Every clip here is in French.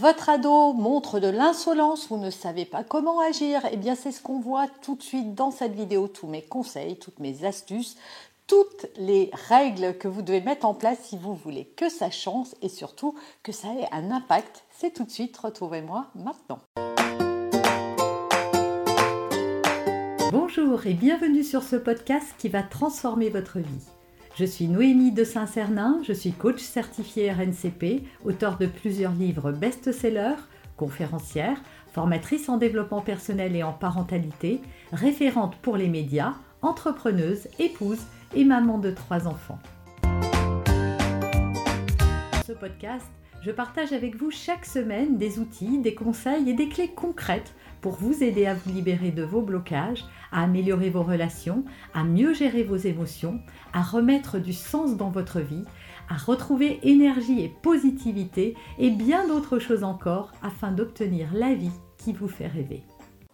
Votre ado montre de l'insolence, vous ne savez pas comment agir, eh bien c'est ce qu'on voit tout de suite dans cette vidéo, tous mes conseils, toutes mes astuces, toutes les règles que vous devez mettre en place si vous voulez que ça change et surtout que ça ait un impact. C'est tout de suite, retrouvez-moi maintenant. Bonjour et bienvenue sur ce podcast qui va transformer votre vie. Je suis Noémie de Saint-Cernin, je suis coach certifié RNCP, auteur de plusieurs livres best-sellers, conférencière, formatrice en développement personnel et en parentalité, référente pour les médias, entrepreneuse, épouse et maman de trois enfants. Dans ce podcast, je partage avec vous chaque semaine des outils, des conseils et des clés concrètes pour vous aider à vous libérer de vos blocages, à améliorer vos relations, à mieux gérer vos émotions, à remettre du sens dans votre vie, à retrouver énergie et positivité et bien d'autres choses encore afin d'obtenir la vie qui vous fait rêver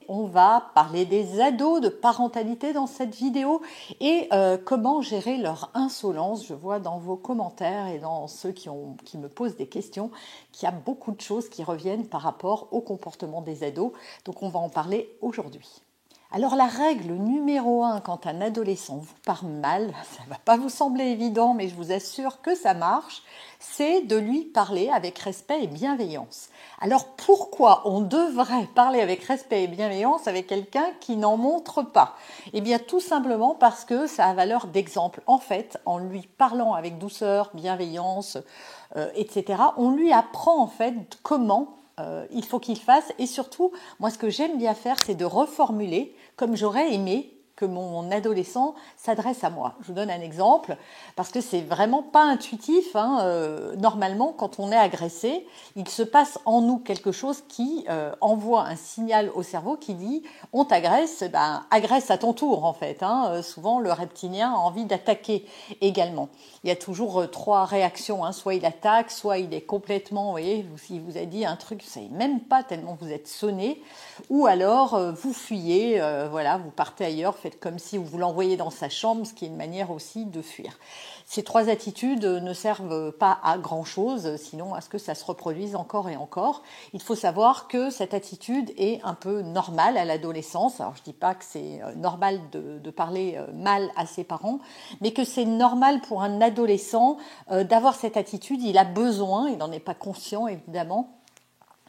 on va parler des ados, de parentalité dans cette vidéo et euh, comment gérer leur insolence. Je vois dans vos commentaires et dans ceux qui, qui me posent des questions qu'il y a beaucoup de choses qui reviennent par rapport au comportement des ados. Donc on va en parler aujourd'hui. Alors la règle numéro un quand un adolescent vous parle mal, ça ne va pas vous sembler évident, mais je vous assure que ça marche, c'est de lui parler avec respect et bienveillance. Alors pourquoi on devrait parler avec respect et bienveillance avec quelqu'un qui n'en montre pas? Eh bien tout simplement parce que ça a valeur d'exemple. En fait, en lui parlant avec douceur, bienveillance, euh, etc., on lui apprend en fait comment euh, il faut qu'il fasse. Et surtout, moi ce que j'aime bien faire, c'est de reformuler comme j'aurais aimé que mon adolescent s'adresse à moi. Je vous donne un exemple parce que c'est vraiment pas intuitif. Hein, euh, normalement, quand on est agressé, il se passe en nous quelque chose qui euh, envoie un signal au cerveau qui dit on t'agresse, ben agresse à ton tour en fait. Hein. Euh, souvent, le reptilien a envie d'attaquer également. Il y a toujours trois réactions. Hein. Soit il attaque, soit il est complètement, vous voyez, s'il vous a dit un truc, vous savez même pas tellement vous êtes sonné, ou alors vous fuyez, voilà, vous partez ailleurs, comme si vous l'envoyez dans sa chambre, ce qui est une manière aussi de fuir. Ces trois attitudes ne servent pas à grand-chose, sinon à ce que ça se reproduise encore et encore. Il faut savoir que cette attitude est un peu normale à l'adolescence. Alors je dis pas que c'est euh, normal de, de, parler euh, mal à ses parents, mais que c'est normal pour un adolescent euh, d'avoir cette attitude. Il a besoin, il n'en est pas conscient évidemment,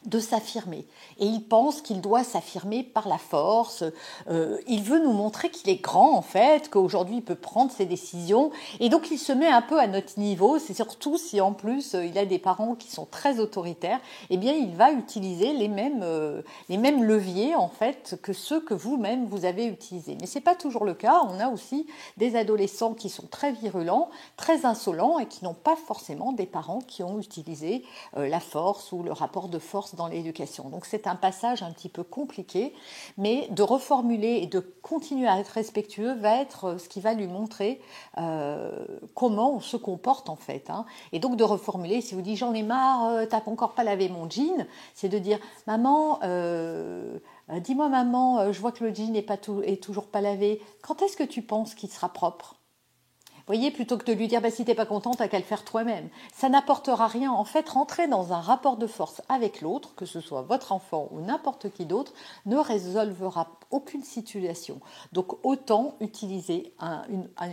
de s'affirmer. Et il pense qu'il doit s'affirmer par la force. Euh, il veut nous montrer qu'il est grand en fait, qu'aujourd'hui il peut prendre ses décisions. Et donc il se met un peu à notre niveau. C'est surtout si en plus euh, il a des parents qui sont très autoritaires, eh bien il va utiliser les mêmes, euh, les mêmes leviers en fait que ceux que vous-même vous avez utilisés. Mais c'est pas toujours le cas. On a aussi des adolescents qui sont très virulents, très insolents et qui n'ont pas forcément des parents qui ont utilisé la force ou le rapport de force dans l'éducation. Donc c'est un passage un petit peu compliqué, mais de reformuler et de continuer à être respectueux va être euh, ce qui va lui montrer euh, comment on se comporte en fait. Hein. Et donc de reformuler, si vous dites j'en ai marre, euh, t'as encore pas lavé mon jean, c'est de dire maman, dis-moi maman, je vois que le jean n'est toujours pas lavé. Quand est-ce que tu penses qu'il sera propre? Voyez, plutôt que de lui dire bah, si t'es pas content, t'as qu'à le faire toi-même. Ça n'apportera rien. En fait, rentrer dans un rapport de force avec l'autre, que ce soit votre enfant ou n'importe qui d'autre, ne résolvera aucune situation. Donc autant utiliser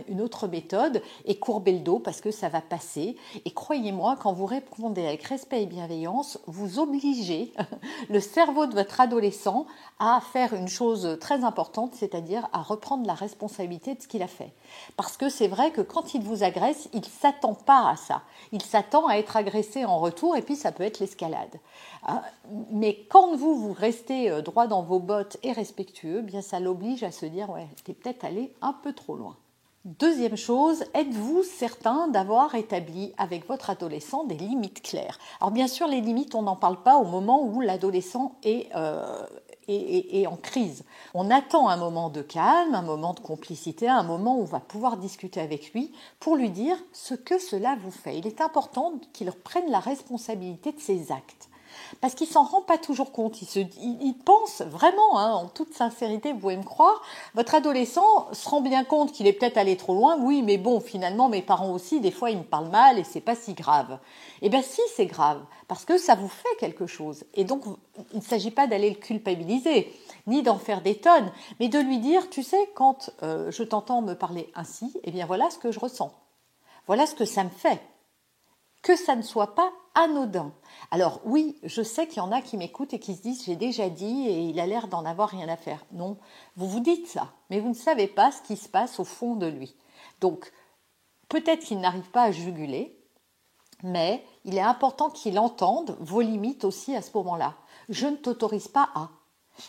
une, autre méthode et courber le dos parce que ça va passer. Et croyez-moi, quand vous répondez avec respect et bienveillance, vous obligez le cerveau de votre adolescent à faire une chose très importante, c'est-à-dire à reprendre la responsabilité de ce qu'il a fait. Parce que c'est vrai que quand il vous agresse, il s'attend pas à ça. Il s'attend à être agressé en retour et puis ça peut être l'escalade. Ah, mais quand vous, vous restez euh, droit dans vos bottes et respectueux, bien ça l'oblige à se dire ouais, t'es peut-être allé un peu trop loin. Deuxième chose, êtes-vous certain d'avoir établi avec votre adolescent des limites claires? Alors bien sûr, les limites, on n'en parle pas au moment où l'adolescent est, euh, et, en crise. On attend un moment de calme, un moment de complicité, un moment où on va pouvoir discuter avec lui pour lui dire ce que cela vous fait. Il est important qu'il prenne la responsabilité de ses actes. Parce qu'il s'en rend pas toujours compte. Il, se, il, pense vraiment, hein, en toute sincérité, vous pouvez me croire, votre adolescent se rend bien compte qu'il est peut-être allé trop loin. Oui, mais bon, finalement, mes parents aussi, des fois, ils me parlent mal et c'est pas si grave. Eh bien, si, c'est grave, parce que ça vous fait quelque chose. Et donc, il ne s'agit pas d'aller le culpabiliser, ni d'en faire des tonnes, mais de lui dire, tu sais, quand euh, je t'entends me parler ainsi, eh bien, voilà ce que je ressens. Voilà ce que ça me fait. Que ça ne soit pas anodin. Alors oui, je sais qu'il y en a qui m'écoutent et qui se disent j'ai déjà dit et il a l'air d'en avoir rien à faire. Non, vous vous dites ça, mais vous ne savez pas ce qui se passe au fond de lui. Donc peut-être qu'il n'arrive pas à juguler, mais il est important qu'il entende vos limites aussi à ce moment-là. Je ne t'autorise pas à.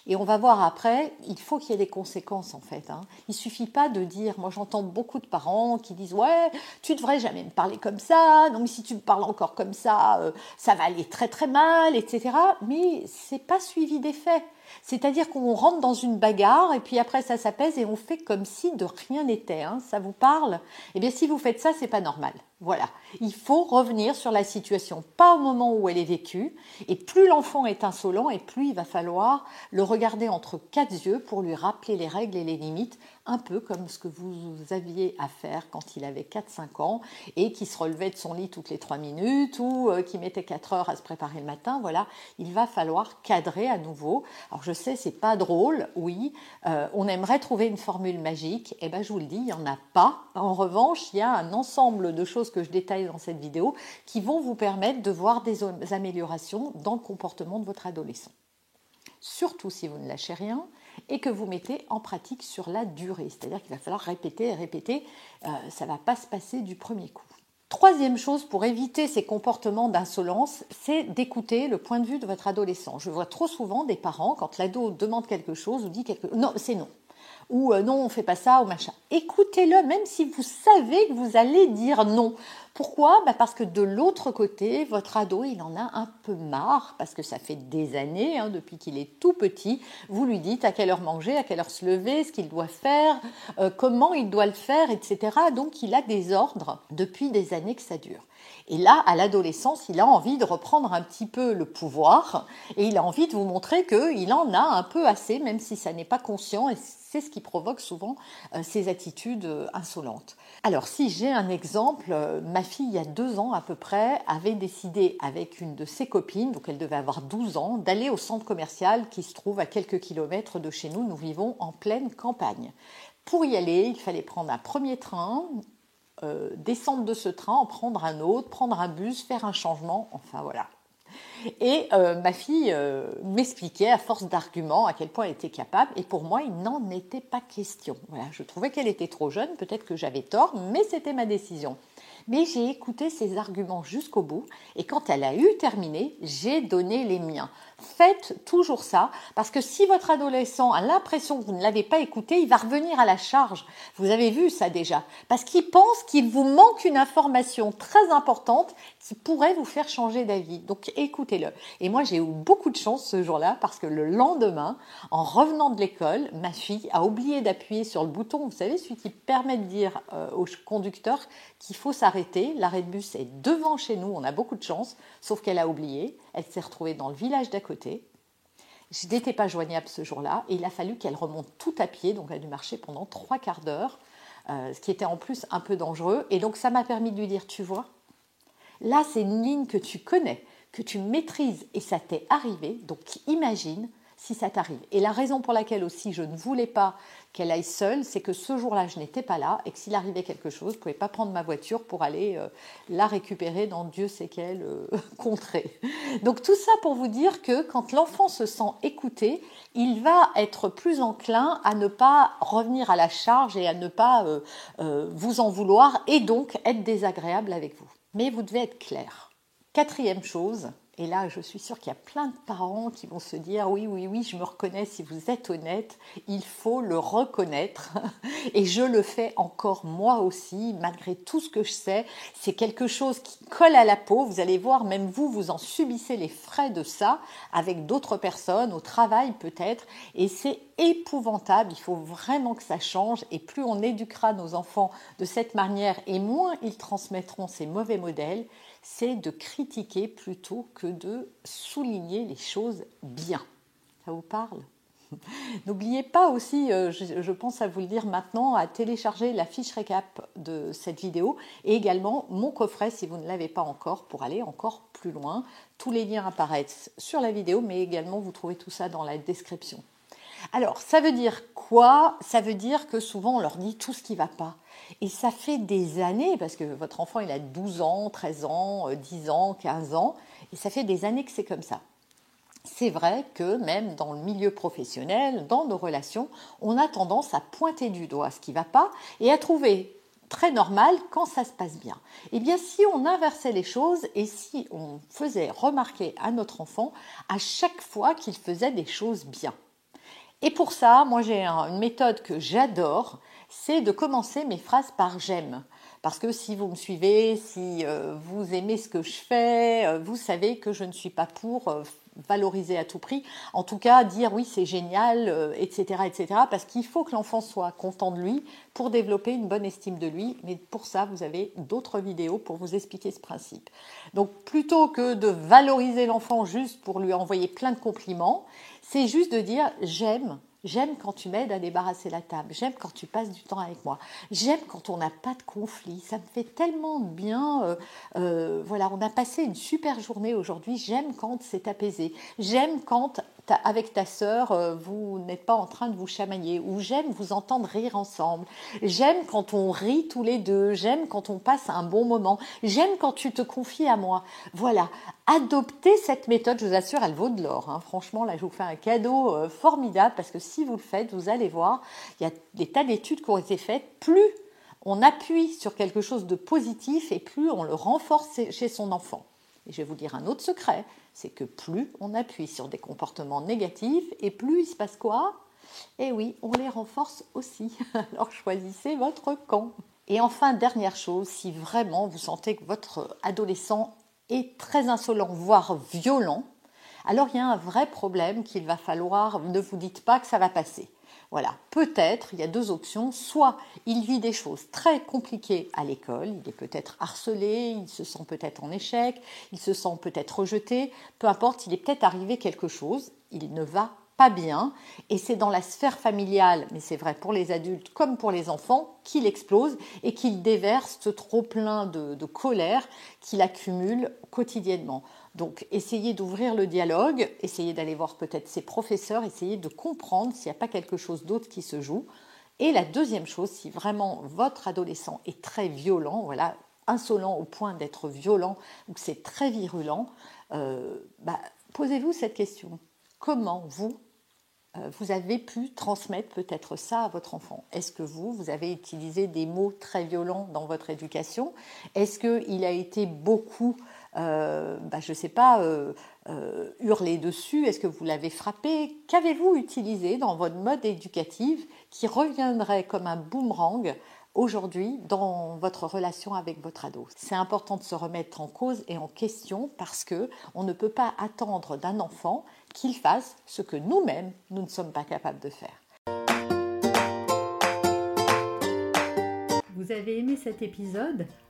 Et on va voir après, il faut qu'il y ait des conséquences en fait. Hein. Il suffit pas de dire, moi j'entends beaucoup de parents qui disent ouais, tu devrais jamais me parler comme ça, non mais si tu me parles encore comme ça, euh, ça va aller très très mal, etc. Mais c'est pas suivi des faits. C'est-à-dire qu'on rentre dans une bagarre et puis après ça s'apaise et on fait comme si de rien n'était. Hein. Ça vous parle? Eh bien si vous faites ça, c'est pas normal. Voilà, il faut revenir sur la situation, pas au moment où elle est vécue, et plus l'enfant est insolent, et plus il va falloir le regarder entre quatre yeux pour lui rappeler les règles et les limites un peu comme ce que vous aviez à faire quand il avait 4-5 ans et qui se relevait de son lit toutes les 3 minutes ou euh, qui mettait 4 heures à se préparer le matin. Voilà, il va falloir cadrer à nouveau. Alors je sais, c'est pas drôle, oui, euh, on aimerait trouver une formule magique. et eh ben je vous le dis, il n'y en a pas. En revanche, il y a un ensemble de choses que je détaille dans cette vidéo qui vont vous permettre de voir des améliorations dans le comportement de votre adolescent. Surtout si vous ne lâchez rien, et que vous mettez en pratique sur la durée. C'est-à-dire qu'il va falloir répéter et répéter, euh, ça ne va pas se passer du premier coup. Troisième chose pour éviter ces comportements d'insolence, c'est d'écouter le point de vue de votre adolescent. Je vois trop souvent des parents, quand l'ado demande quelque chose ou dit quelque chose, non, c'est non ou euh, non, on fait pas ça ou machin. Écoutez-le, même si vous savez que vous allez dire non. Pourquoi? Bah Parce que de l'autre côté, votre ado, il en a un peu marre, parce que ça fait des années, hein, depuis qu'il est tout petit, vous lui dites à quelle heure manger, à quelle heure se lever, ce qu'il doit faire, euh, comment il doit le faire, etc. Donc il a des ordres depuis des années que ça dure. Et là, à l'adolescence, il a envie de reprendre un petit peu le pouvoir et il a envie de vous montrer qu'il en a un peu assez, même si ça n'est pas conscient et c'est ce qui provoque souvent euh, ces attitudes euh, insolentes. Alors si j'ai un exemple, fille il y a deux ans à peu près avait décidé avec une de ses copines, donc elle devait avoir 12 ans, d'aller au centre commercial qui se trouve à quelques kilomètres de chez nous. Nous vivons en pleine campagne. Pour y aller, il fallait prendre un premier train, descendre de ce train, en prendre un autre, prendre un bus, faire un changement, enfin voilà. Et euh, ma fille euh, m'expliquait à force d'arguments à quel point elle était capable. Et pour moi, il n'en était pas question. Voilà, je trouvais qu'elle était trop jeune. Peut-être que j'avais tort, mais c'était ma décision. Mais j'ai écouté ses arguments jusqu'au bout. Et quand elle a eu terminé, j'ai donné les miens. Faites toujours ça, parce que si votre adolescent a l'impression que vous ne l'avez pas écouté, il va revenir à la charge. Vous avez vu ça déjà, parce qu'il pense qu'il vous manque une information très importante qui pourrait vous faire changer d'avis. Donc écoutez-le. Et moi j'ai eu beaucoup de chance ce jour-là, parce que le lendemain, en revenant de l'école, ma fille a oublié d'appuyer sur le bouton, vous savez, celui qui permet de dire euh, au conducteur qu'il faut s'arrêter. L'arrêt de bus est devant chez nous, on a beaucoup de chance, sauf qu'elle a oublié. Elle s'est retrouvée dans le village d'à Je n'étais pas joignable ce jour-là et il a fallu qu'elle remonte tout à pied, donc elle a dû marcher pendant trois quarts d'heure, euh, ce qui était en plus un peu dangereux. Et donc ça m'a permis de lui dire, tu vois, là c'est une ligne que tu connais, que tu maîtrises et ça t'est arrivé, donc imagine si ça t'arrive. Et la raison pour laquelle aussi je ne voulais pas qu'elle aille seule, c'est que ce jour-là, je n'étais pas là et que s'il arrivait quelque chose, je ne pouvais pas prendre ma voiture pour aller euh, la récupérer dans Dieu sait quelle euh, contrée. Donc tout ça pour vous dire que quand l'enfant se sent écouté, il va être plus enclin à ne pas revenir à la charge et à ne pas euh, vous en vouloir et donc être désagréable avec vous. Mais vous devez être clair. Quatrième chose, et là, je suis sûre qu'il y a plein de parents qui vont se dire oui, oui, oui, je me reconnais si vous êtes honnête, il faut le reconnaître. Et je le fais encore moi aussi, malgré tout ce que je sais. C'est quelque chose qui colle à la peau. Vous allez voir, même vous, vous en subissez les frais de ça avec d'autres personnes, au travail peut-être. Et c'est épouvantable. Il faut vraiment que ça change. Et plus on éduquera nos enfants de cette manière, et moins ils transmettront ces mauvais modèles, c'est de critiquer plutôt que de souligner les choses bien. Ça vous parle? N'oubliez pas aussi, euh, je, pense à vous le dire maintenant, à télécharger la fiche récap de cette vidéo et également mon coffret si vous ne l'avez pas encore pour aller encore plus loin. Tous les liens apparaissent sur la vidéo, mais également vous trouvez tout ça dans la description. Alors, ça veut dire quoi? Ça veut dire que souvent on leur dit tout ce qui ne va pas. Et ça fait des années, parce que votre enfant il a 12 ans, 13 ans, 10 ans, 15 ans, et ça fait des années que c'est comme ça c'est vrai que même dans le milieu professionnel, dans nos relations, on a tendance à pointer du doigt ce qui ne va pas et à trouver très normal quand ça se passe bien. Eh bien, si on inversait les choses et si on faisait remarquer à notre enfant à chaque fois qu'il faisait des choses bien. Et pour ça, moi j'ai une méthode que j'adore, c'est de commencer mes phrases par j'aime. Parce que si vous me suivez, si euh, vous aimez ce que je fais, euh, vous savez que je ne suis pas pour euh, valoriser à tout prix. En tout cas, dire oui, c'est génial, etc., etc. Parce qu'il faut que l'enfant soit content de lui pour développer une bonne estime de lui. Mais pour ça, vous avez d'autres vidéos pour vous expliquer ce principe. Donc, plutôt que de valoriser l'enfant juste pour lui envoyer plein de compliments, c'est juste de dire j'aime J'aime quand tu m'aides à débarrasser la table. J'aime quand tu passes du temps avec moi. J'aime quand on n'a pas de conflit. Ça me fait tellement bien. Euh, euh, voilà, on a passé une super journée aujourd'hui. J'aime quand c'est apaisé. J'aime quand avec ta sœur, euh, vous n'êtes pas en train de vous chamailler, ou j'aime vous entendre rire ensemble, j'aime quand on rit tous les deux, j'aime quand on passe un bon moment, j'aime quand tu te confies à moi. Voilà, adoptez cette méthode, je vous assure, elle vaut de l'or. Hein. Franchement, là, je vous fais un cadeau euh, formidable, parce que si vous le faites, vous allez voir, il y a des tas d'études qui ont été faites, plus on appuie sur quelque chose de positif et plus on le renforce chez son enfant. Et je vais vous dire un autre secret, c'est que plus on appuie sur des comportements négatifs et plus il se passe quoi? Eh oui, on les renforce aussi. Alors choisissez votre camp. Et enfin, dernière chose, si vraiment vous sentez que votre adolescent est très insolent, voire violent, alors il y a un vrai problème qu'il va falloir, ne vous dites pas que ça va passer. Voilà, peut-être, il y a deux options. Soit il vit des choses très compliquées à l'école, il est peut-être harcelé, il se sent peut-être en échec, il se sent peut-être rejeté, peu importe, il est peut-être arrivé quelque chose, il ne va pas bien, et c'est dans la sphère familiale, mais c'est vrai pour les adultes comme pour les enfants, qu'il explose et qu'il déverse ce trop plein de, de colère qu'il accumule quotidiennement. Donc essayez d'ouvrir le dialogue, essayez d'aller voir peut-être ses professeurs, essayez de comprendre s'il n'y a pas quelque chose d'autre qui se joue. Et la deuxième chose, si vraiment votre adolescent est très violent, voilà, insolent au point d'être violent ou que c'est très virulent, euh, bah, posez-vous cette question. Comment vous, euh, vous avez pu transmettre peut-être ça à votre enfant? Est-ce que vous, vous avez utilisé des mots très violents dans votre éducation? Est-ce qu'il a été beaucoup bah, je ne sais pas, euh, euh, hurler dessus Est-ce que vous l'avez frappé? Qu'avez-vous utilisé dans votre mode éducatif qui reviendrait comme un boomerang aujourd'hui dans votre relation avec votre ado? C'est important de se remettre en cause et en question parce que on ne peut pas attendre d'un enfant qu'il fasse ce que nous-mêmes nous ne sommes pas capables de faire. Vous avez aimé cet épisode?